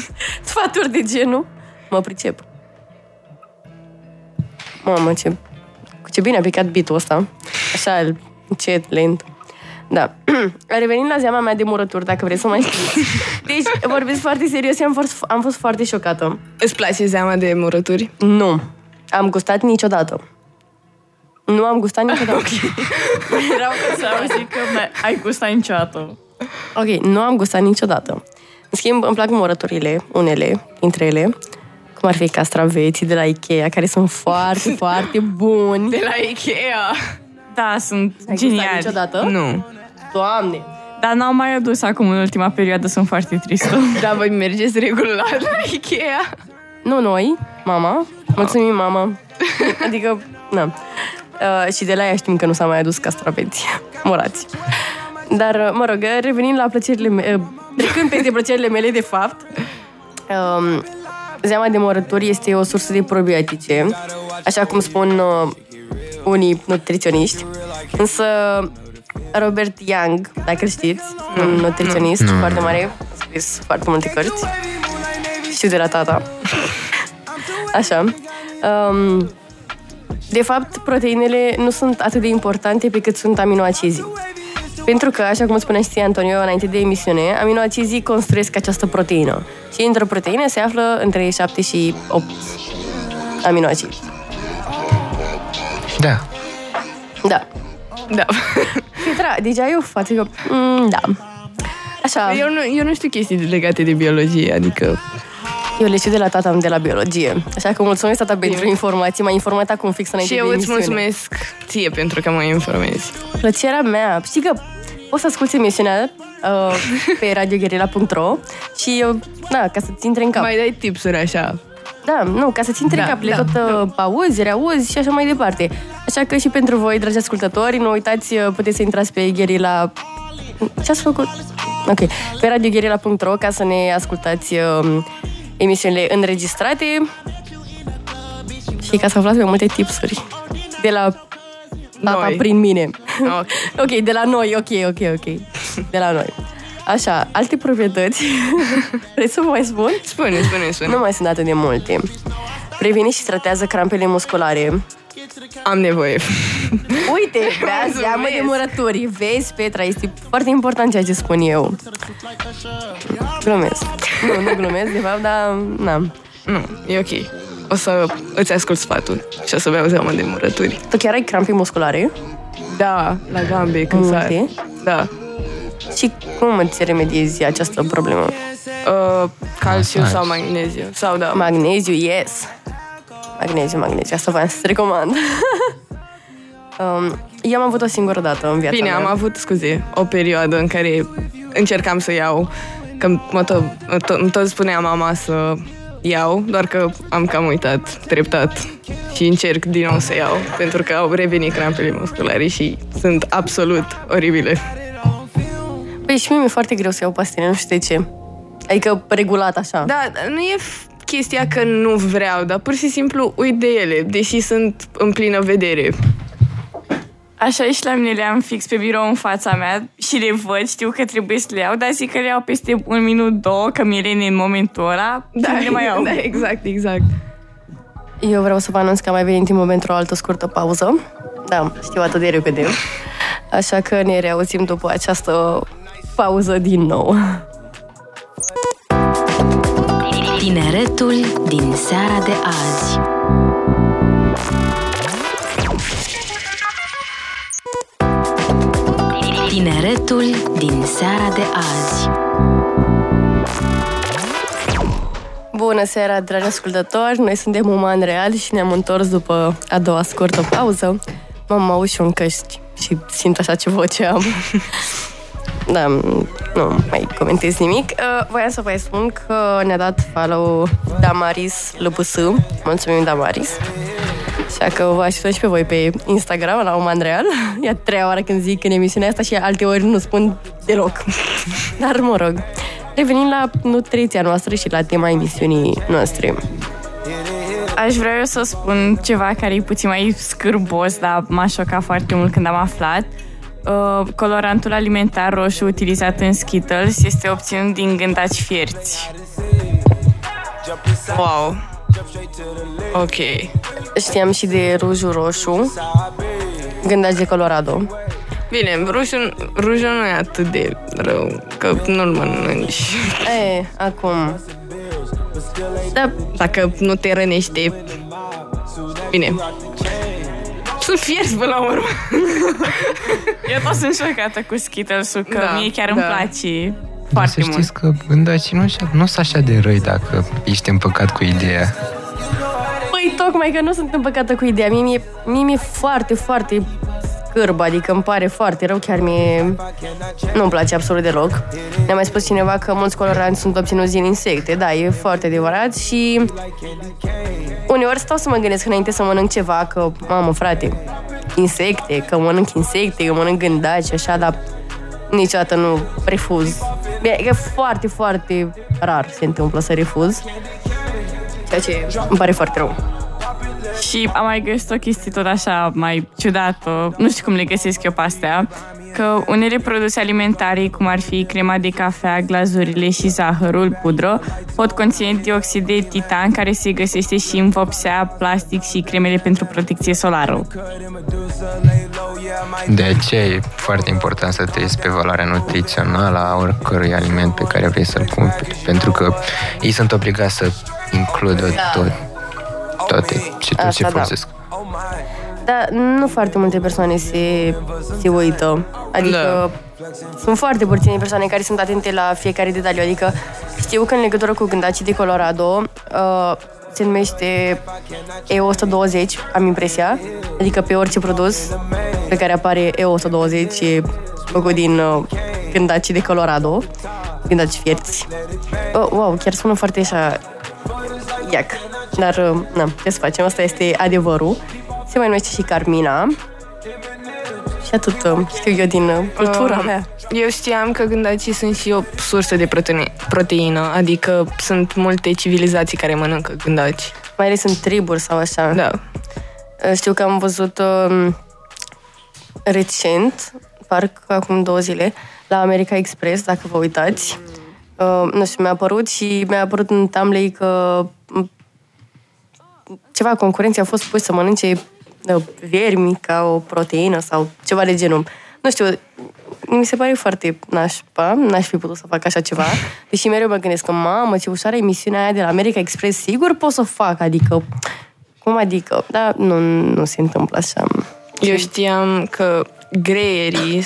[LAUGHS] sfaturi de genul. Mă pricep. Mamă, ce, cu ce bine a picat beat-ul ăsta. Așa, încet, lent. Da. [CLEARS THROAT] Revenind la zeama mea de murături, dacă vreți să mai știți. [LAUGHS] Deci, vorbesc foarte serios, eu am fost, am fost foarte șocată. Îți place zeama de murături? Nu. Am gustat niciodată. Nu am gustat niciodată. [LAUGHS] Vreau să auzi că mai- ai gustat niciodată. Ok, nu am gustat niciodată. În schimb, îmi plac morăturile, unele dintre ele, cum ar fi castraveții de la Ikea, care sunt foarte, [LAUGHS] foarte buni. De la Ikea. Da, sunt Ai gustat geniali. niciodată? Nu. Doamne! Dar n-au mai adus acum în ultima perioadă, sunt foarte tristă. [LAUGHS] Dar voi mergeți regulat la Ikea? Nu noi, mama. Mulțumim, mama. Adică, na. Uh, și de la ea știm că nu s-a mai adus castraveți morați. Dar, uh, mă rog, revenind la plăcerile mele, uh, trecând peste plăcerile mele, de fapt, um, zeama de morături este o sursă de probiotice, așa cum spun uh, unii nutriționiști. Însă, Robert Young, dacă îl știți, un nutriționist Nu. foarte mare, a scris foarte multe cărți. Știu de la tata. Așa. Um, de fapt, proteinele nu sunt atât de importante pe cât sunt aminoacizii. Pentru că, așa cum spunea și Antonio înainte de emisiune, aminoacizii construiesc această proteină. Și într-o proteină se află între 7 și 8 aminoacizi. Da. Da. Da. Petra, deci ai o față că... Mm, da. Așa, Eu nu, eu nu știu chestii legate de biologie, adică... eu le știu de la tata de la biologie. Așa că mulțumesc tata pentru informații. M-a informat acum fix înainte Și eu de îți emisiune. mulțumesc ție pentru că mă informezi. Plăcerea mea. Știi că poți să asculti emisiunea uh, [LAUGHS] pe radioguerilla.ro și, uh, na, ca să-ți intre în cap. Mai dai tipsuri așa. Da, nu, ca să-ți intre Da, în cap, le da, tot uh, auzi, reauzi și așa mai departe. Așa că și pentru voi, dragi ascultători, nu uitați, uh, puteți să intrați pe Guerilla... Ce ați făcut? Ok, pe radioguerilla.ro ca să ne ascultați uh, emisiunile înregistrate și ca să aflați mai multe tipsuri de la tata Noi. prin mine. Ok. [LAUGHS] ok, de la noi, ok, ok, ok. De la noi. Așa, alte proprietăți. [LAUGHS] Vreți să vă mai spun? Spune, spune, spune. Nu mai sunt atât de multe. Previne și tratează crampele musculare. Am nevoie. Uite, [LAUGHS] vezi, zeamă de murături. Vezi, Petra, este foarte important ceea ce spun eu. Glumesc. Nu, nu glumesc, de fapt, dar n-am. Nu, e ok. O să îți ascult sfatul și o să beau zeamă de murături. Tu chiar ai crampe musculare? Da, la gambe când sar. Multe? Da. Și cum îți remediezi această problemă? Uh, calciu sau magneziu. Sau da. Magneziu, yes. Magneziu, magneziu. Asta voiam să-ți recomand. [LAUGHS] um, eu am avut o singură dată în viața Bine, mea. am avut, scuze, o perioadă în care încercam să iau, că mă tot, mă tot, îmi tot spunea mama să iau, doar că am cam uitat treptat și încerc din nou să iau, pentru că au revenit crampele musculare și sunt absolut oribile. Păi și mie mi-e foarte greu să iau pastile, nu știu de ce. Adică regulat așa. Da, nu e f- chestia că nu vreau, dar pur și simplu uit de ele, deși sunt în plină vedere. Așa și la mine le am fix pe birou în fața mea și le văd, știu că trebuie să le iau, dar zic că le iau peste un minut, două, că mi-e lene în momentul ăla da, și nu le mai iau. [LAUGHS] da, exact, exact. Eu vreau să vă anunț că a mai venit timpul pentru o altă scurtă pauză. Da, știu atât de repede. Așa că ne reauzim după această pauză din nou. Tineretul din seara de azi. Tineretul din seara de azi. Bună seara, dragi ascultători! Noi suntem Uman Real și ne-am întors după a doua scurtă pauză. M-am auzit și un căști și simt așa ce voce am. [LAUGHS] da, nu mai comentez nimic. Uh, voiam să vă spun că ne-a dat follow Damaris LPS. Mulțumim, Damaris. Așa că vă așteptăm și pe voi pe Instagram, la Uman Real. [LAUGHS] E a treia oară când zic în emisiunea asta și alte ori nu spun deloc. [LAUGHS] Dar mă rog. Revenim la nutriția noastră și la tema emisiunii noastre. Aș vrea eu să spun ceva care e puțin mai scârbos, dar m-a șocat foarte mult când am aflat. Uh, colorantul alimentar roșu utilizat în Skittles este obținut din gândaci fierți. Wow. Ok. Știam și de rujul roșu, gândaci de Colorado. Bine, rujul, rujul nu e atât de rău, că nu-l mănânci. E, acum... Da, Dacă nu te rănește, bine. Sunt fierți până la urmă. Eu tot sunt șocată cu Skittles-ul, că Da, mie chiar îmi da. place Dar foarte să mult. știți că gândacii nu, nu sunt așa de răi dacă ești împăcat cu ideea. Păi tocmai că nu sunt împăcată cu ideea. Mie mi-e, mie mi-e foarte, foarte scârb, adică îmi pare foarte rău, chiar mie nu-mi place absolut deloc. Ne-a mai spus cineva că mulți coloranți sunt obținuți din insecte, da, e foarte adevărat și uneori stau să mă gândesc înainte să mănânc ceva, că, mamă, frate, insecte, că mănânc insecte, că mănânc gândaci, așa, dar niciodată nu refuz. Bine, e foarte, foarte rar se întâmplă să refuz, ceea ce îmi pare foarte rău. Și am mai găsit o chestie tot așa mai ciudată, nu știu cum le găsesc eu pe astea, că unele produse alimentare, cum ar fi crema de cafea, glazurile și zahărul, pudră, pot conține dioxid de titan care se găsește și în vopsea, plastic și cremele pentru protecție solară. De aceea e foarte important să tezi pe valoarea nutrițională a oricărui aliment pe care vrei să-l cumperi. Pentru că ei sunt obligați să includă tot, toate și tot ce Asta da. folosesc. Dar nu foarte multe persoane se, se uită. Adică sunt foarte puține persoane care sunt atente la fiecare detaliu. Adică știu că în legătură cu gândacii de Colorado uh, se numește E120, am impresia. Adică pe orice produs pe care apare E120 e făcut din uh, gândacii de Colorado. Gândaci fierți. Oh, wow, chiar sună foarte așa Iac. Dar, uh, na, ce să facem? Asta este adevărul. Se mai numește și Carmina. Și atât uh, știu eu din uh, cultura Um, mea. Eu știam că gândacii sunt și o sursă de proteine, proteină, adică sunt multe civilizații care mănâncă gândaci. Mai ales în triburi sau așa. Da. Uh, Știu că am văzut um, recent, parcă acum două zile, la America Express, dacă vă uitați. Uh, nu știu, mi-a apărut și mi-a apărut în thumbnail că m, ceva concurenții au fost puși să mănânce uh, vermi ca o proteină sau ceva de genul. Nu știu, mi se pare foarte nașpa, n-aș fi putut să fac așa ceva, [LAUGHS] deși mereu mă gândesc că, mamă, ce ușoară emisiunea aia de la America Express, sigur pot să o fac, adică, cum adică, da, nu, nu se întâmplă așa. Eu știam că greierii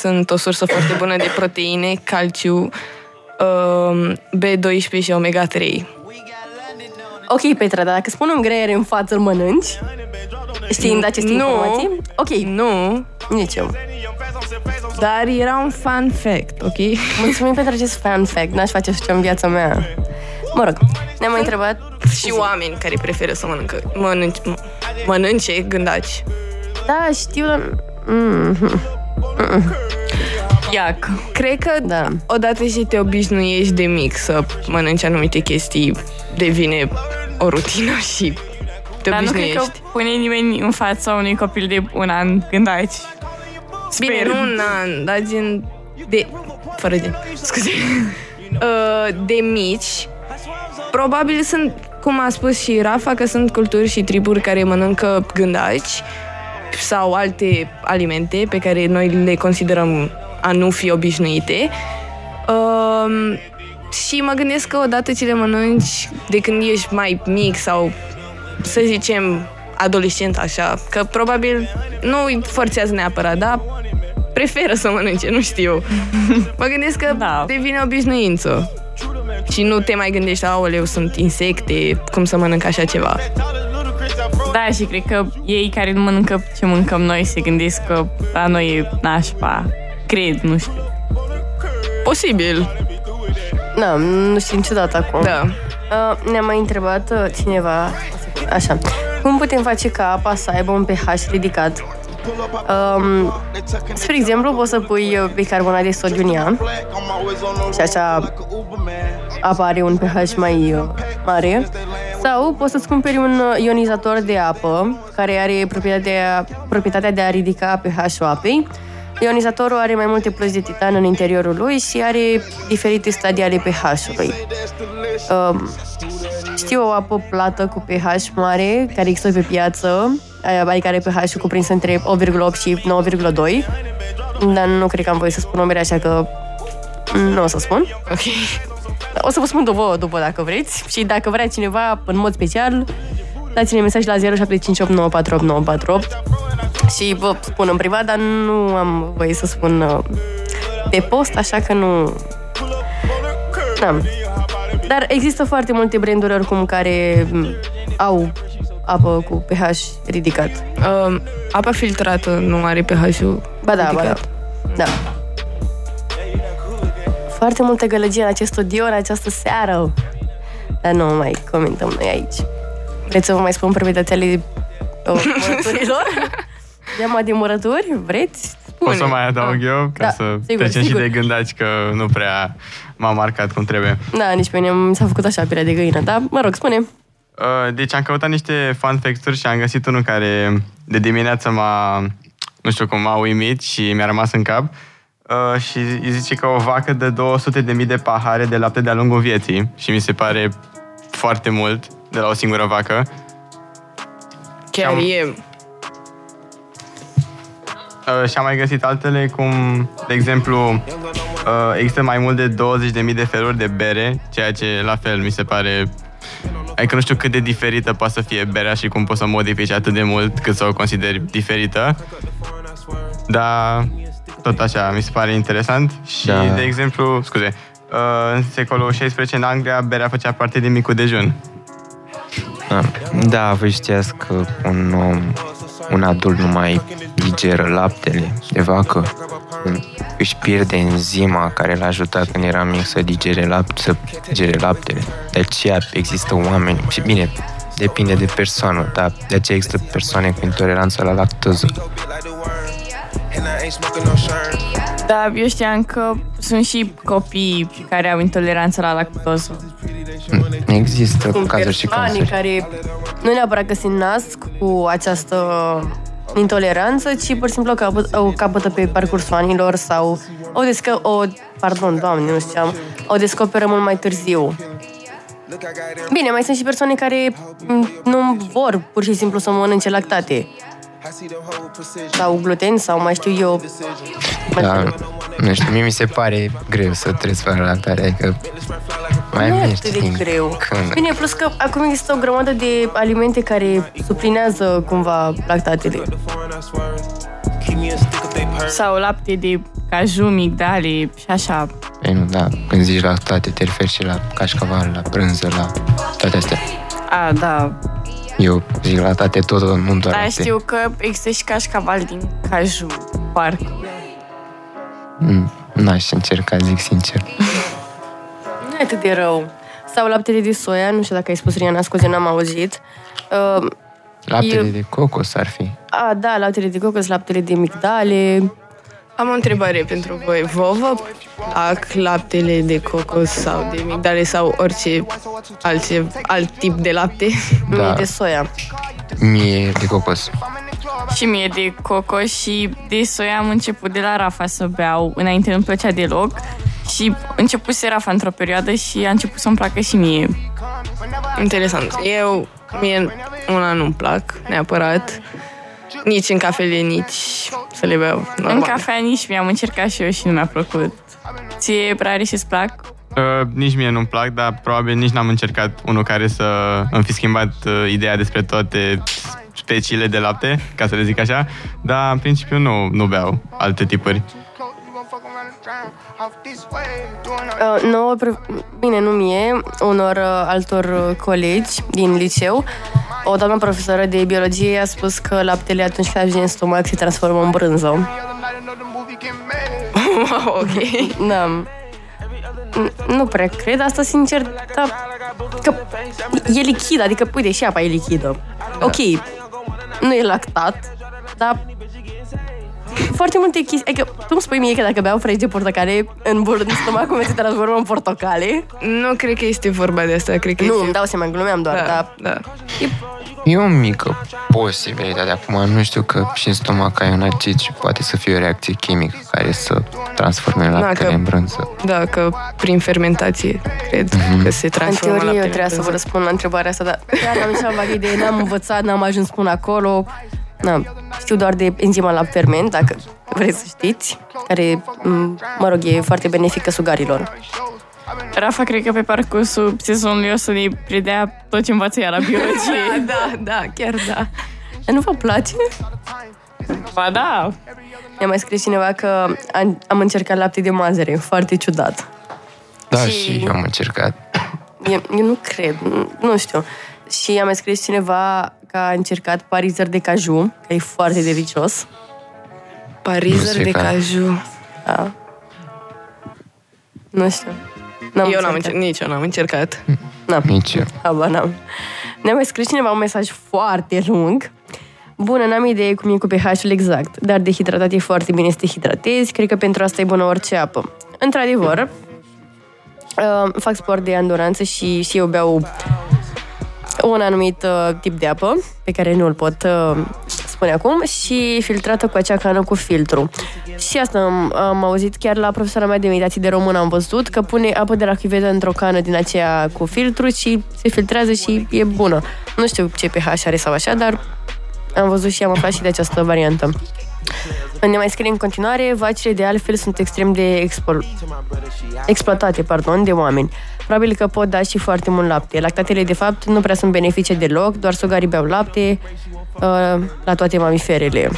sunt o sursă foarte bună de proteine, calciu, um, B12 și omega-3. Ok, Petra, dar dacă spunem greier în față, îl mănânci? Știind aceste Nu. informații? Ok, Nu, nici eu. dar era un fun fact, ok? Mulțumim pentru acest fan fact, n-aș face așa ceva în viața mea. Mă rog, ne-am mai întrebat și oameni care preferă să mănâncă, mănânci, mănânce gândaci. Da, știu, dar... Mm, Iac. Cred că Da. odată ce te obișnuiești de mic să mănânci anumite chestii, devine o rutină și te Dar nu cred că obișnuiești. pune nimeni în fața unui copil de un an gândaci. Bine, Sper. nu un an, dar gen de... Fără de... Scuze. [LAUGHS] Uh, de mici, probabil sunt, cum a spus și Rafa, că sunt culturi și triburi care mănâncă gândaci sau alte alimente pe care noi le considerăm a nu fi obișnuite. Um, și mă gândesc că odată ce le mănânci de când ești mai mic sau să zicem adolescent așa, că probabil nu îi forțează neapărat, dar preferă să mănânce, nu știu. [LAUGHS] Mă gândesc că Da. devine obișnuință. Și nu te mai gândești, aoleu, sunt insecte, cum să mănânc așa ceva. Da, și cred că ei care nu mănâncă ce mâncăm noi se gândesc că la noi e nașpa. Cred, nu știu. Posibil, Da, nu știu niciodată acum. da. Uh, ne-a mai întrebat uh, cineva, așa, cum putem face ca apa să aibă un pH ridicat? Um, spre exemplu, poți să pui uh, bicarbonat de sodiu în ea și așa apa are un pH mai uh, mare sau poți să-ți cumperi un uh, ionizator de apă care are proprietatea, proprietatea de a ridica pH-ul apei. Ionizatorul are mai multe plăci de titan în interiorul lui și are diferite stadii ale pH-ului. Um, știu o apă plată cu pH mare care există pe piață, adică are pH-ul cuprins între 8,8 și 9,2, dar nu cred că am voie să spun numere, așa că nu o să spun. Ok. O să vă spun după, după dacă vreți și dacă vrea cineva în mod special, dați-ne mesaj la 0758948948 și vă spun în privat, dar nu am voie să spun uh, pe post, așa că nu... Da. Dar există foarte multe branduri oricum care m, au apă cu pH ridicat. Um, apa filtrată nu are pH-ul Ba da, ba da. ridicat. Da. Foarte multă gălăgie în acest studio în această seară. Dar nu mai comentăm noi aici. Vreți să vă mai spun proprietățile uh, [LAUGHS] murăturilor? Geama de murături? Vreți? O să mai adaug Ah. eu, ca Da, să sigur, trecem sigur. și de gândaci, că nu prea m-a marcat cum trebuie. Da, nici pe mine mi s-a făcut așa pielea de găină, dar mă rog, spune. Uh, Deci am căutat niște fun facts-uri și am găsit unul care de dimineață m-a, nu știu cum, m-a uimit și mi-a rămas în cap. Uh, și îi zice că o vacă dă 200 de mii de pahare de lapte de-a lungul vieții și mi se pare foarte mult de la o singură vacă. Chiar Am- e... Uh, și am mai găsit altele cum, de exemplu, uh, există mai mult de 20.000 de feluri de bere, ceea ce la fel mi se pare Adică nu știu cât de diferită poate să fie berea și cum poți să o modifici atât de mult cât să o consideri diferită. Dar tot așa, mi se pare interesant. Și, Da. de exemplu, scuze, uh, în secolul XVI în Anglia berea făcea parte din micul dejun. Da, da voi știați că un om, un adult nu mai digeră laptele de vacă. Își pierde enzima care l-a ajutat când era mic să digere, lapte, să digere laptele. De aceea există oameni, și bine, depinde de persoană, dar de aceea există persoane cu intoleranță la lactoză. Da, eu știam că sunt și copii care au intoleranță la lactoză. Există Sunt cazuri și persoane cazuri. care nu neapărat că se nasc cu această intoleranță, ci pur și simplu capăt, o capătă pe parcursul anilor sau o, descă, o pardon, doamne, nu știam, o descoperă mult mai târziu. Bine, mai sunt și persoane care m, nu vor pur și simplu să mănânce lactate. Sau gluten, sau mai știu eu. mai Da, știu. nu știu, mie mi se pare greu să treci fără lactare, adică mai nu e mergi atât de din greu. Când? Bine, plus că acum există o grămadă de alimente care suplinează cumva lactatele. Sau lapte de caju, migdale și așa. Păi nu, da, când zici lactate, te referi și la cașcaval, la brânză, la toate astea. A, da. Eu zic lactate tot, nu doar Dar lapte. știu că există și cașcaval din caju, parcă. Mm, N-aș încerca, zic sincer. Nu e atât de rău. Sau laptele de soia, nu știu dacă ai spus, Riana, scuze, n-am auzit. Uh, Laptele Eu- de cocos ar fi. a, da, laptele de cocos, laptele de migdale. Am o întrebare pentru voi. Vă vă plac laptele de cocos sau de migdale sau orice altce, alt tip de lapte? Da. Da. de soia. Mie de cocos. Și mie de coco și de soia am început de la Rafa să beau. Înainte nu-mi plăcea deloc. Și începuse Rafa într-o perioadă și a început să-mi placă și mie. Interesant. Eu, mie una nu-mi plac neapărat. Nici în cafele, nici să le beau normal. În cafea nici mie am încercat și eu și nu mi-a plăcut. Ție, Brari, și-ți plac? Uh, nici mie nu-mi plac, dar probabil nici n-am încercat unul care să îmi fi schimbat uh, ideea despre toate speciile de lapte, ca să le zic așa, dar în principiu nu, nu beau alte tipuri. Uh, nouă, pre- bine, nu mie, unor uh, altor uh, colegi din liceu, o doamnă profesoră de biologie a spus că laptele atunci când ajunge în stomac se transformă în brânză. [LAUGHS] ok. Da. N- Nu prea cred asta, sincer, dar că e lichid, adică, uite, și apa e lichidă. Ok, nu e lactat, dar foarte multe chestii. Adică, tu îmi spui mie că dacă beau fresh de portocale în, bur- în stomacul meu se transformă în portocale? Nu cred că este vorba de asta, cred că Nu, este... îmi dau seama, glumeam doar, da, dar da. E o mică posibilitate. Acum nu știu că și în stomac ai un acid și poate să fie o reacție chimică care să transforme laptele că- în brânză. Da, că prin fermentație, cred că se în transformă teorie eu laptele trebuia în să vă brânză. răspund la întrebarea asta, dar chiar n-am nici vagă idee, n-am învățat, n-am ajuns până acolo. Na, știu doar de enzima la ferment, dacă vreți să știți, care, m, mă rog, e foarte benefică sugarilor. Rafa, cred că pe parcursul sezonului o să ne predea tot ce învață ea la biologie. [LAUGHS] Da, da, chiar da. Dar nu vă place? ba da, Mi-a mai scris cineva că am, am încercat lapte de mazăre, foarte ciudat. Da, Și- și eu am încercat. Eu, eu nu cred, nu, nu știu. Și a mai scris cineva că a încercat parizări de caju, că e foarte delicios. Parizări Nu de știu ca- caju. Da. Nu știu. N-am Eu n-am încercat. încercat, nici eu n-am încercat. N-am. Nici eu. Habar n-am. Ne-a mai scris cineva un mesaj foarte lung. Bună, n-am idee cum e cu pH-ul exact, dar dehidratat e foarte bine să te hidratezi. Cred că pentru asta e bună orice apă. Într-adevăr, uh, fac sport de anduranță și, și eu beau un anumit uh, tip de apă, pe care nu îl pot uh, spune acum, și filtrată cu acea cană cu filtru. Și asta am, am auzit chiar la profesoara mea de meditații de română, am văzut că pune apă de la chivetă într-o cană din aceea cu filtru și se filtrează și e bună. Nu știu ce pH are sau așa, dar am văzut și am aflat și de această variantă. Ne mai scrie în continuare, vacile de altfel sunt extrem de expol- exploatate pardon, de oameni. Probabil că pot da și foarte mult lapte. Lactatele, de fapt, nu prea sunt benefice deloc, doar sugarii beau lapte uh, la toate mamiferele.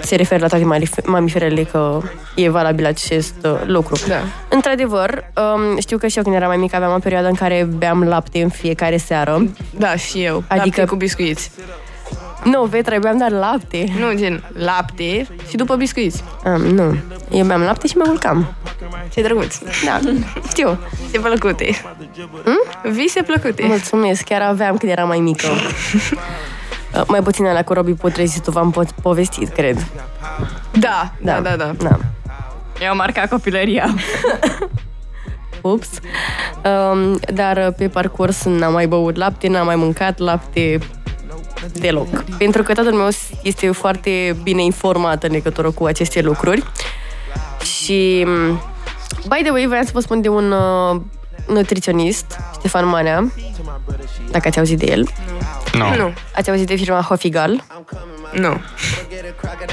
Se referă la toate malif- mamiferele că e valabil acest uh, lucru. Da. Într-adevăr, um, știu că și eu când eram mai mică aveam o perioadă în care beam lapte în fiecare seară. Da, și eu. Adică- Adică cu biscuiți. Nu, Petra, beam doar lapte. Nu, gen lapte și după biscuiți. Um, nu, eu beam lapte și mă culcam. Ce drăguț. [LAUGHS] Da, știu. Vise plăcute. Hmm? Vise plăcute. Mulțumesc, chiar aveam când eram mai mică. [LAUGHS] Uh, mai puțin la cu Robi Putrezitu v-am po- povestit, cred. Da, da, da, da. da. eu marcat copilăria. [LAUGHS] Ups. Um, dar pe parcurs n-am mai băut lapte, n-am mai mâncat lapte deloc. Pentru că tatăl meu este foarte bine informat în legătură cu aceste lucruri. Și, by the way, voiam să vă spun de un uh, nutriționist, Ștefan Manea, dacă ați auzit de el. Nu. Nu, Ați auzit de firma Hofigal? nu.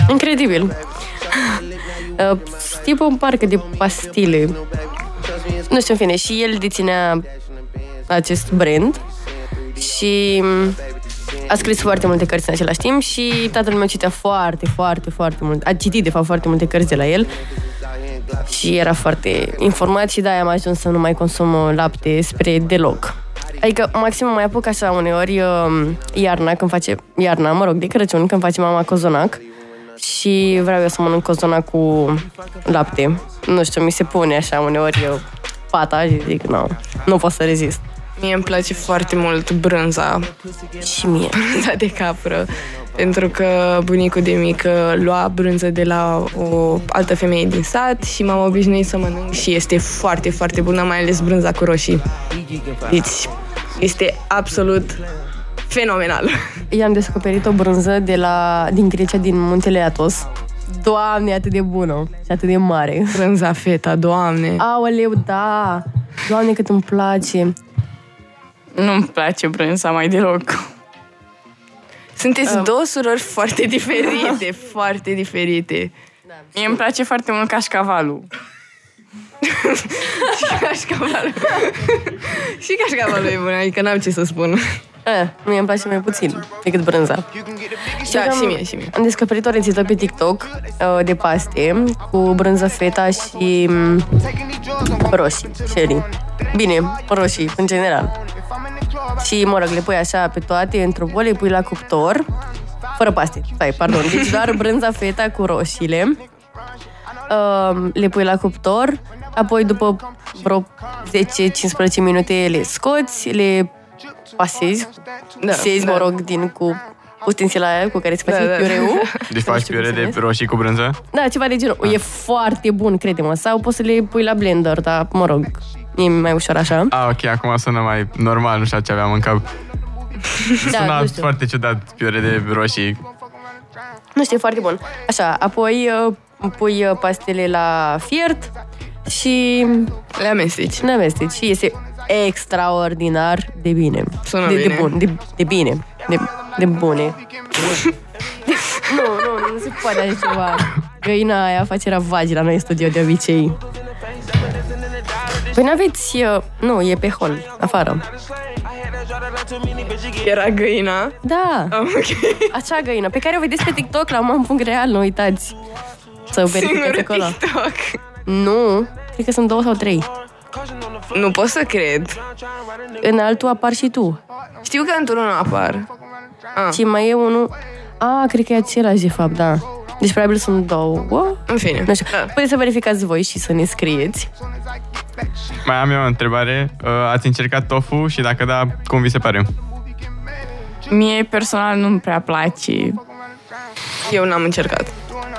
Incredibil. [LAUGHS] Uh, tipul un parcă de pastile. Nu știu, în fine, și el deținea acest brand și mm, a scris foarte multe cărți în același timp și tatăl meu citea foarte, foarte, foarte mult. A citit, de fapt, foarte multe cărți de la el și era foarte informat și de-aia am ajuns să nu mai consum uh, lapte spre deloc. Adică, maxim mai apuc așa uneori uh, iarna, când face, iarna, mă rog, de Crăciun, când face mama cozonac și vreau eu să mănânc cozonac cu lapte. Nu știu, mi se pune așa uneori eu pata și zic, nu, nu pot să rezist. Mie îmi place foarte mult brânza, Și mie. brânza [LAUGHS] de capră, pentru că bunicul de mică lua brânză de la o altă femeie din sat și m-am obișnuit să mănânc și este foarte, foarte bună, mai ales brânza cu roșii. Deci, este absolut fenomenal. [LAUGHS] I-am descoperit o brânză de la, din Grecia, din muntele Atos. Doamne, atât de bună și atât de mare. Brânza feta, doamne. Aoleu, da! Doamne, cât îmi place. Nu-mi place brânza mai deloc. Sunteți două surori foarte diferite, [LAUGHS] foarte diferite. Mie îmi place foarte mult cașcavalul. Și [LAUGHS] cașcavalul. [LAUGHS] și cașcavalul e bun, adică n-am ce să spun. Eh, mie îmi place mai puțin decât brânza. Știu Da, că am- și mie, și mie. Am descoperit o rețetă pe TikTok uh, de paste cu brânză feta și mm, roșii, sherry. Bine, roșii, în general. Și, mă rog, le pui așa pe toate într-o bol, le pui la cuptor, fără paste, stai, pardon, deci doar brânza feta cu roșiile. Uh, le pui la cuptor, apoi după vreo 10-15 minute le scoți, le pasezi, Da, sezi, da. mă rog, din cu ustensila aia cu care se face Da, da. piureul. [LAUGHS] Deci Nu faci știu cum piure se de numește. roșii cu brânză? Da, ceva de genul. E foarte bun, crede-mă. Sau poți să le pui la blender, dar, mă rog, e mai ușor așa. Ah, ok, acum sună mai normal, nu știu ce aveam în cap. Da, Suna nu știu. foarte ciudat piure de roșii. Nu știu, e foarte bun. Așa, apoi uh, pui uh, pastele la fiert și Le amesteci. ne amesteci și este extraordinar de bine. Sună de, de bine. bun, de, de bine. De, de bune. De, [LAUGHS] nu, nu, nu se poate așa ceva. Găina aia face ravagi la noi în studio de obicei. Păi n-aveți... uh, Nu, e pe hol, afară. Era găina. Da, Oh, ok. [LAUGHS] acea găină pe care o vedeți pe TikTok la mam.real, nu uitați să verificați Singurul acolo. TikTok. Nu, cred că sunt două sau trei. Nu pot să cred. În altul apar și tu. Știu că într-unul apar. Ah, Și mai e unul... A, cred că e același, de fapt, da. Deci probabil sunt două. în fine. Nu știu. Da. Puteți să verificați voi și să ne scrieți. Mai am eu o întrebare. Uh, Ați încercat tofu și dacă da, cum vi se pare? Mie personal nu-mi prea place. Eu n-am încercat.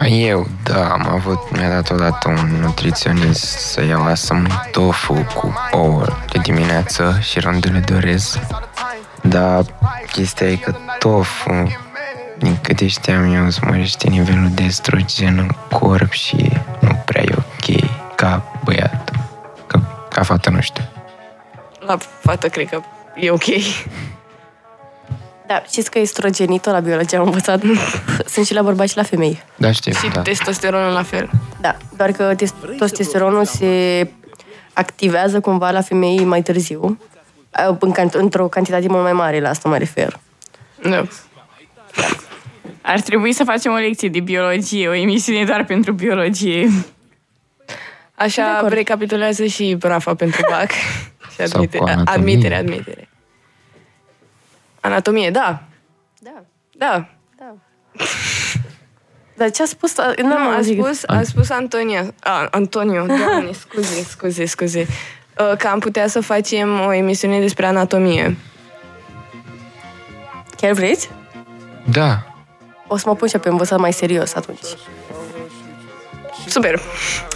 Eu, da, am avut, mi-a dat odată un nutriționist să iau asta un tofu cu ouă de dimineață și rondele de orez. Dar chestia e că tofu, din câte știam eu, îți mărește nivelul de estrogen în corp și nu prea e ok ca băiat. Ca, ca fată, nu știu. La fată cred că e ok. Da, știți că estrogenitul la biologie am învățat. [LAUGHS] sunt și la bărbați și la femei. Da, știu, Și da. testosteronul la fel. Da, doar că tes- testosteronul se activează cumva la femei mai târziu. În can- într-o cantitate mult mai mare, la asta mă refer. Da. Ar trebui să facem o lecție de biologie, o emisiune doar pentru biologie. De Așa acord. recapitulează și Rafa pentru BAC. [LAUGHS] și Sau admite, cu anatomie. admitere, admitere. Anatomie, da. Da, Da. da. [LAUGHS] Dar ce a spus? Nu, Nu, am a auzit. spus, a spus Antonia. A, Antonio, [LAUGHS] doamne, scuze, scuze, scuze. Uh, Că am putea să facem o emisiune despre anatomie. Chiar vreți? Da, O să mă pun și eu pe învățat mai serios atunci. Super.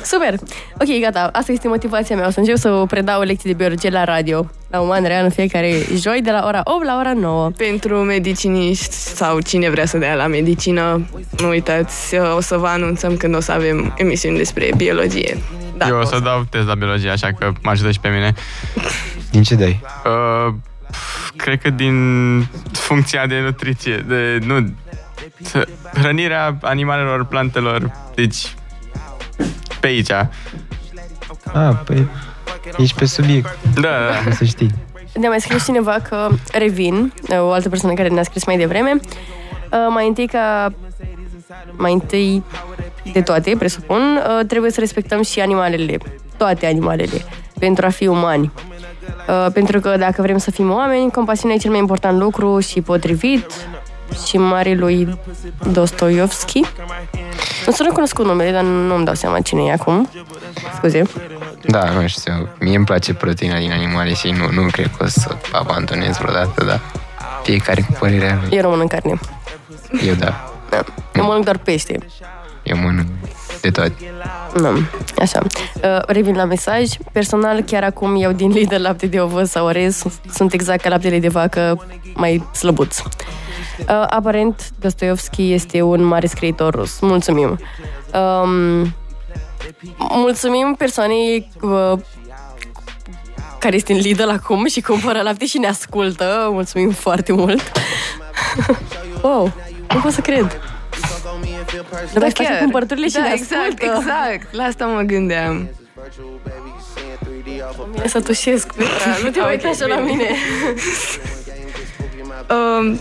Super! Ok, gata. Asta este motivația mea. O să încep să predau lecții de biologie la radio, la Uman Real, în fiecare joi, de la ora 8 la ora 9. Pentru mediciniști sau cine vrea să dea la medicină, nu uitați, uh, o să vă anunțăm când o să avem emisiuni despre biologie. Da, eu o o să dau test la biologie, așa că mă ajută și pe mine. din ce dai? Uh, pf, cred că din funcția de nutriție, de, nu, să- hrănirea animalelor, plantelor, deci pe aici. Da, Ah, păi ești pe subiect, da. o să știi. Ne-a mai scris cineva că revin, o altă persoană care ne-a scris mai devreme. Uh, Mai întâi ca mai întâi de toate, presupun, uh, trebuie să respectăm și animalele, toate animalele, pentru a fi umani. Uh, Pentru că dacă vrem să fim oameni, compasiunea e cel mai important lucru și potrivit și mare lui Dostoevski. Nu sunt recunoscut numele, dar nu-mi dau seama cine e acum. Scuze. Da, nu știu, mie îmi place proteina din animale și nu, nu cred că o să abandonez vreodată, dar fiecare cu părerea lui. Eu nu mănânc carne. Eu da, Da. Eu mănânc doar pește. eu mănânc de toate. Nu, așa. Uh, revin la mesaj. Personal, chiar acum iau din Lidl lapte de ovăz sau orez. Sunt exact ca laptele de vacă, mai slăbuț. Uh, aparent, Dostoevski este un mare scriitor rus. Mulțumim. Um, mulțumim persoanei uh, care este în Lidl acum și cumpără lapte și ne ascultă. Mulțumim foarte mult. [LAUGHS] wow, nu pot să cred. Dar da, face cumpărăturile și da, ne exact, ascultă. exact. La asta mă gândeam. Bine să tușesc, Petra. Nu te [LAUGHS] Ok, uita așa la bine. mine. [LAUGHS] Uh,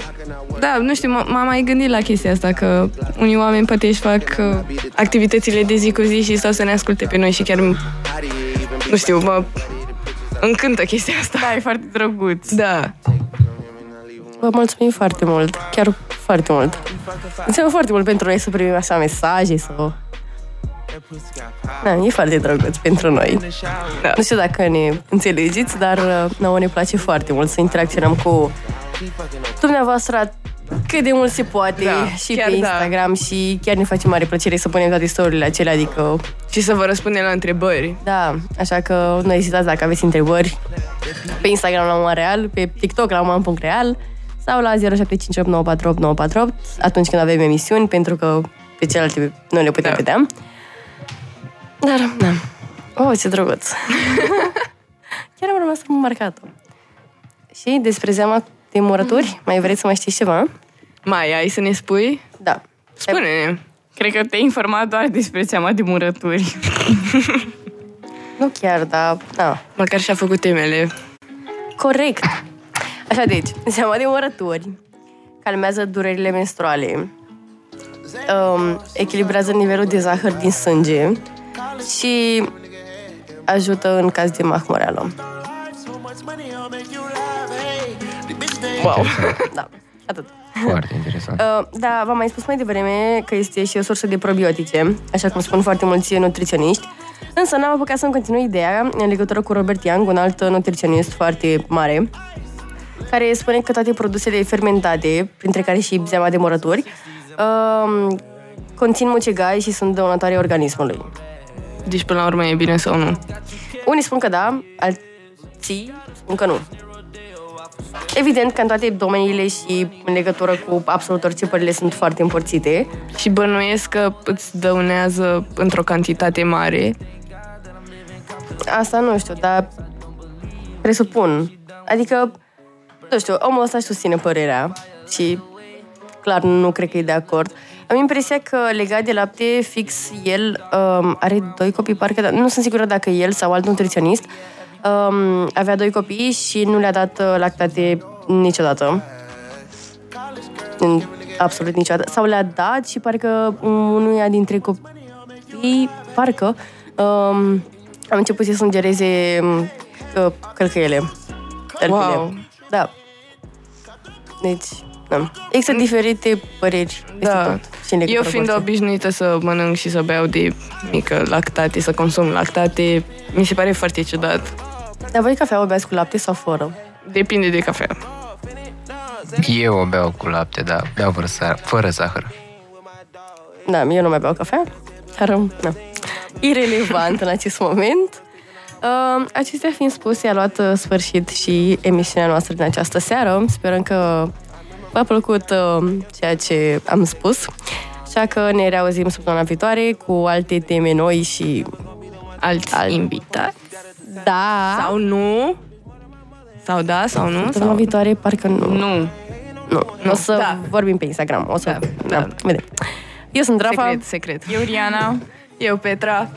da, nu știu, m- m-am mai gândit la chestia asta, că unii oameni poate își fac uh, activitățile de zi cu zi și stau să ne asculte pe noi și chiar, nu știu, mă încântă chestia asta. Da, e foarte drăguț. Da. Vă mulțumim foarte mult, chiar foarte mult. Înseamnă foarte mult pentru noi să primim așa mesaje sau... Da, e foarte drăguț pentru noi. Da. Nu știu dacă ne înțelegeți, dar uh, nouă ne place foarte mult să interacționăm cu dumneavoastră cât de mult se poate Da, și chiar pe da. Instagram și chiar ne face mare plăcere să punem toate storiile acelea, adică Și să vă răspundem la întrebări. da, așa că nu ezitați dacă aveți întrebări pe Instagram la Real, pe TikTok la man.real sau la 0758948948 atunci când avem emisiuni, pentru că pe celelalte nu le putem Da. vedea. Dar, da. Oh, ce drăguț! [LAUGHS] Chiar am rămas marcat Și despre zeama de murături, mai vreți să mai știți ceva? Mai ai să ne spui? Da. Spune-ne. Cred că te-ai informat doar despre seama de murături. [LAUGHS] Nu chiar, dar, da. Măcar și-a făcut temele. Corect. Așa, deci, seama de murături calmează durerile menstruale, um, echilibrează nivelul de zahăr din sânge și ajută în caz de mahmoreală. Wow. [LAUGHS] Da, atât. Foarte interesant. Uh, da, v-am mai spus mai devreme că este și o sursă de probiotice, așa cum spun foarte mulți nutriționiști. Însă n-am apucat să-mi continui ideea în legătură cu Robert Young, un alt nutriționist foarte mare, care spune că toate produsele fermentate, printre care și zeama de morături, uh, conțin mucegai și sunt dăunătoare organismului. Deci, până la urmă, e bine sau nu? Unii spun că da, alții spun că nu. Evident că în toate domeniile și în legătură cu absolut orice pările sunt foarte împărțite. Și bănuiesc că îți dăunează într-o cantitate mare. Asta nu știu, dar presupun. Adică, nu știu, omul ăsta își susține părerea și clar nu cred că e de acord. Am impresia că legat de lapte, fix el um, are doi copii, parcă, dar nu sunt sigură dacă el sau alt nutriționist um, avea doi copii și nu le-a dat uh, lactate niciodată. În- Absolut niciodată. Sau le-a dat și parcă unuia dintre copii, parcă, um, am început să sângereze um, că, călcăiele. Tălpile. Wow. Da. Deci, da. Există diferite păreri peste Da. tot. Și în Eu legătură fiind cu orice. obișnuită să mănânc și să beau de mică lactate, să consum lactate, mi se pare foarte ciudat. Dar voi cafea o beați cu lapte sau fără? Depinde de cafea. Eu o beau cu lapte, da, beau fără, sa- fără zahăr. Da, eu nu mai beau cafea, dar, na, irelevant în acest moment. Uh, acestea fiind spuse, a luat uh, sfârșit și emisiunea noastră din această seară. Sperăm că v-a plăcut uh, ceea ce am spus. Așa că ne reauzim săptămâna viitoare cu alte teme noi și... Alți Alt- invitați? Da! Sau nu? Sau da, sau nu? Săptămâna Sau... viitoare parcă nu. Nu. Nu, o să Da. vorbim pe Instagram. O să... Da, da. vedem. Eu sunt Rafa Secret, secret. Eu, Riana. Eu, Petra.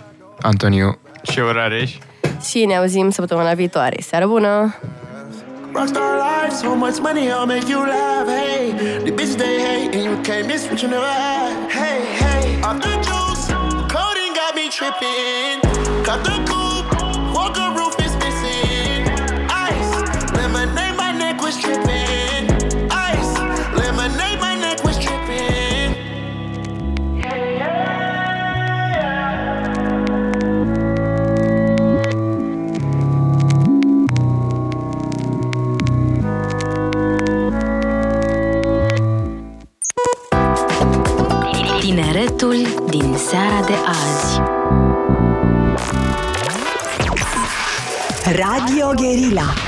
Antoniu, Și eu, Rareș. și ne auzim săptămâna viitoare. Seară bună! Rockstar life, so much money, I'll make you laugh. Hey, the bitch they hate, and you can't miss what you never had. Hey, hey, off the juice, codeine got me tripping. Cut the coupe, was tripping. Ice, lemonade, my neck was tripping. Tineretul din seara de azi. Radio Guerilla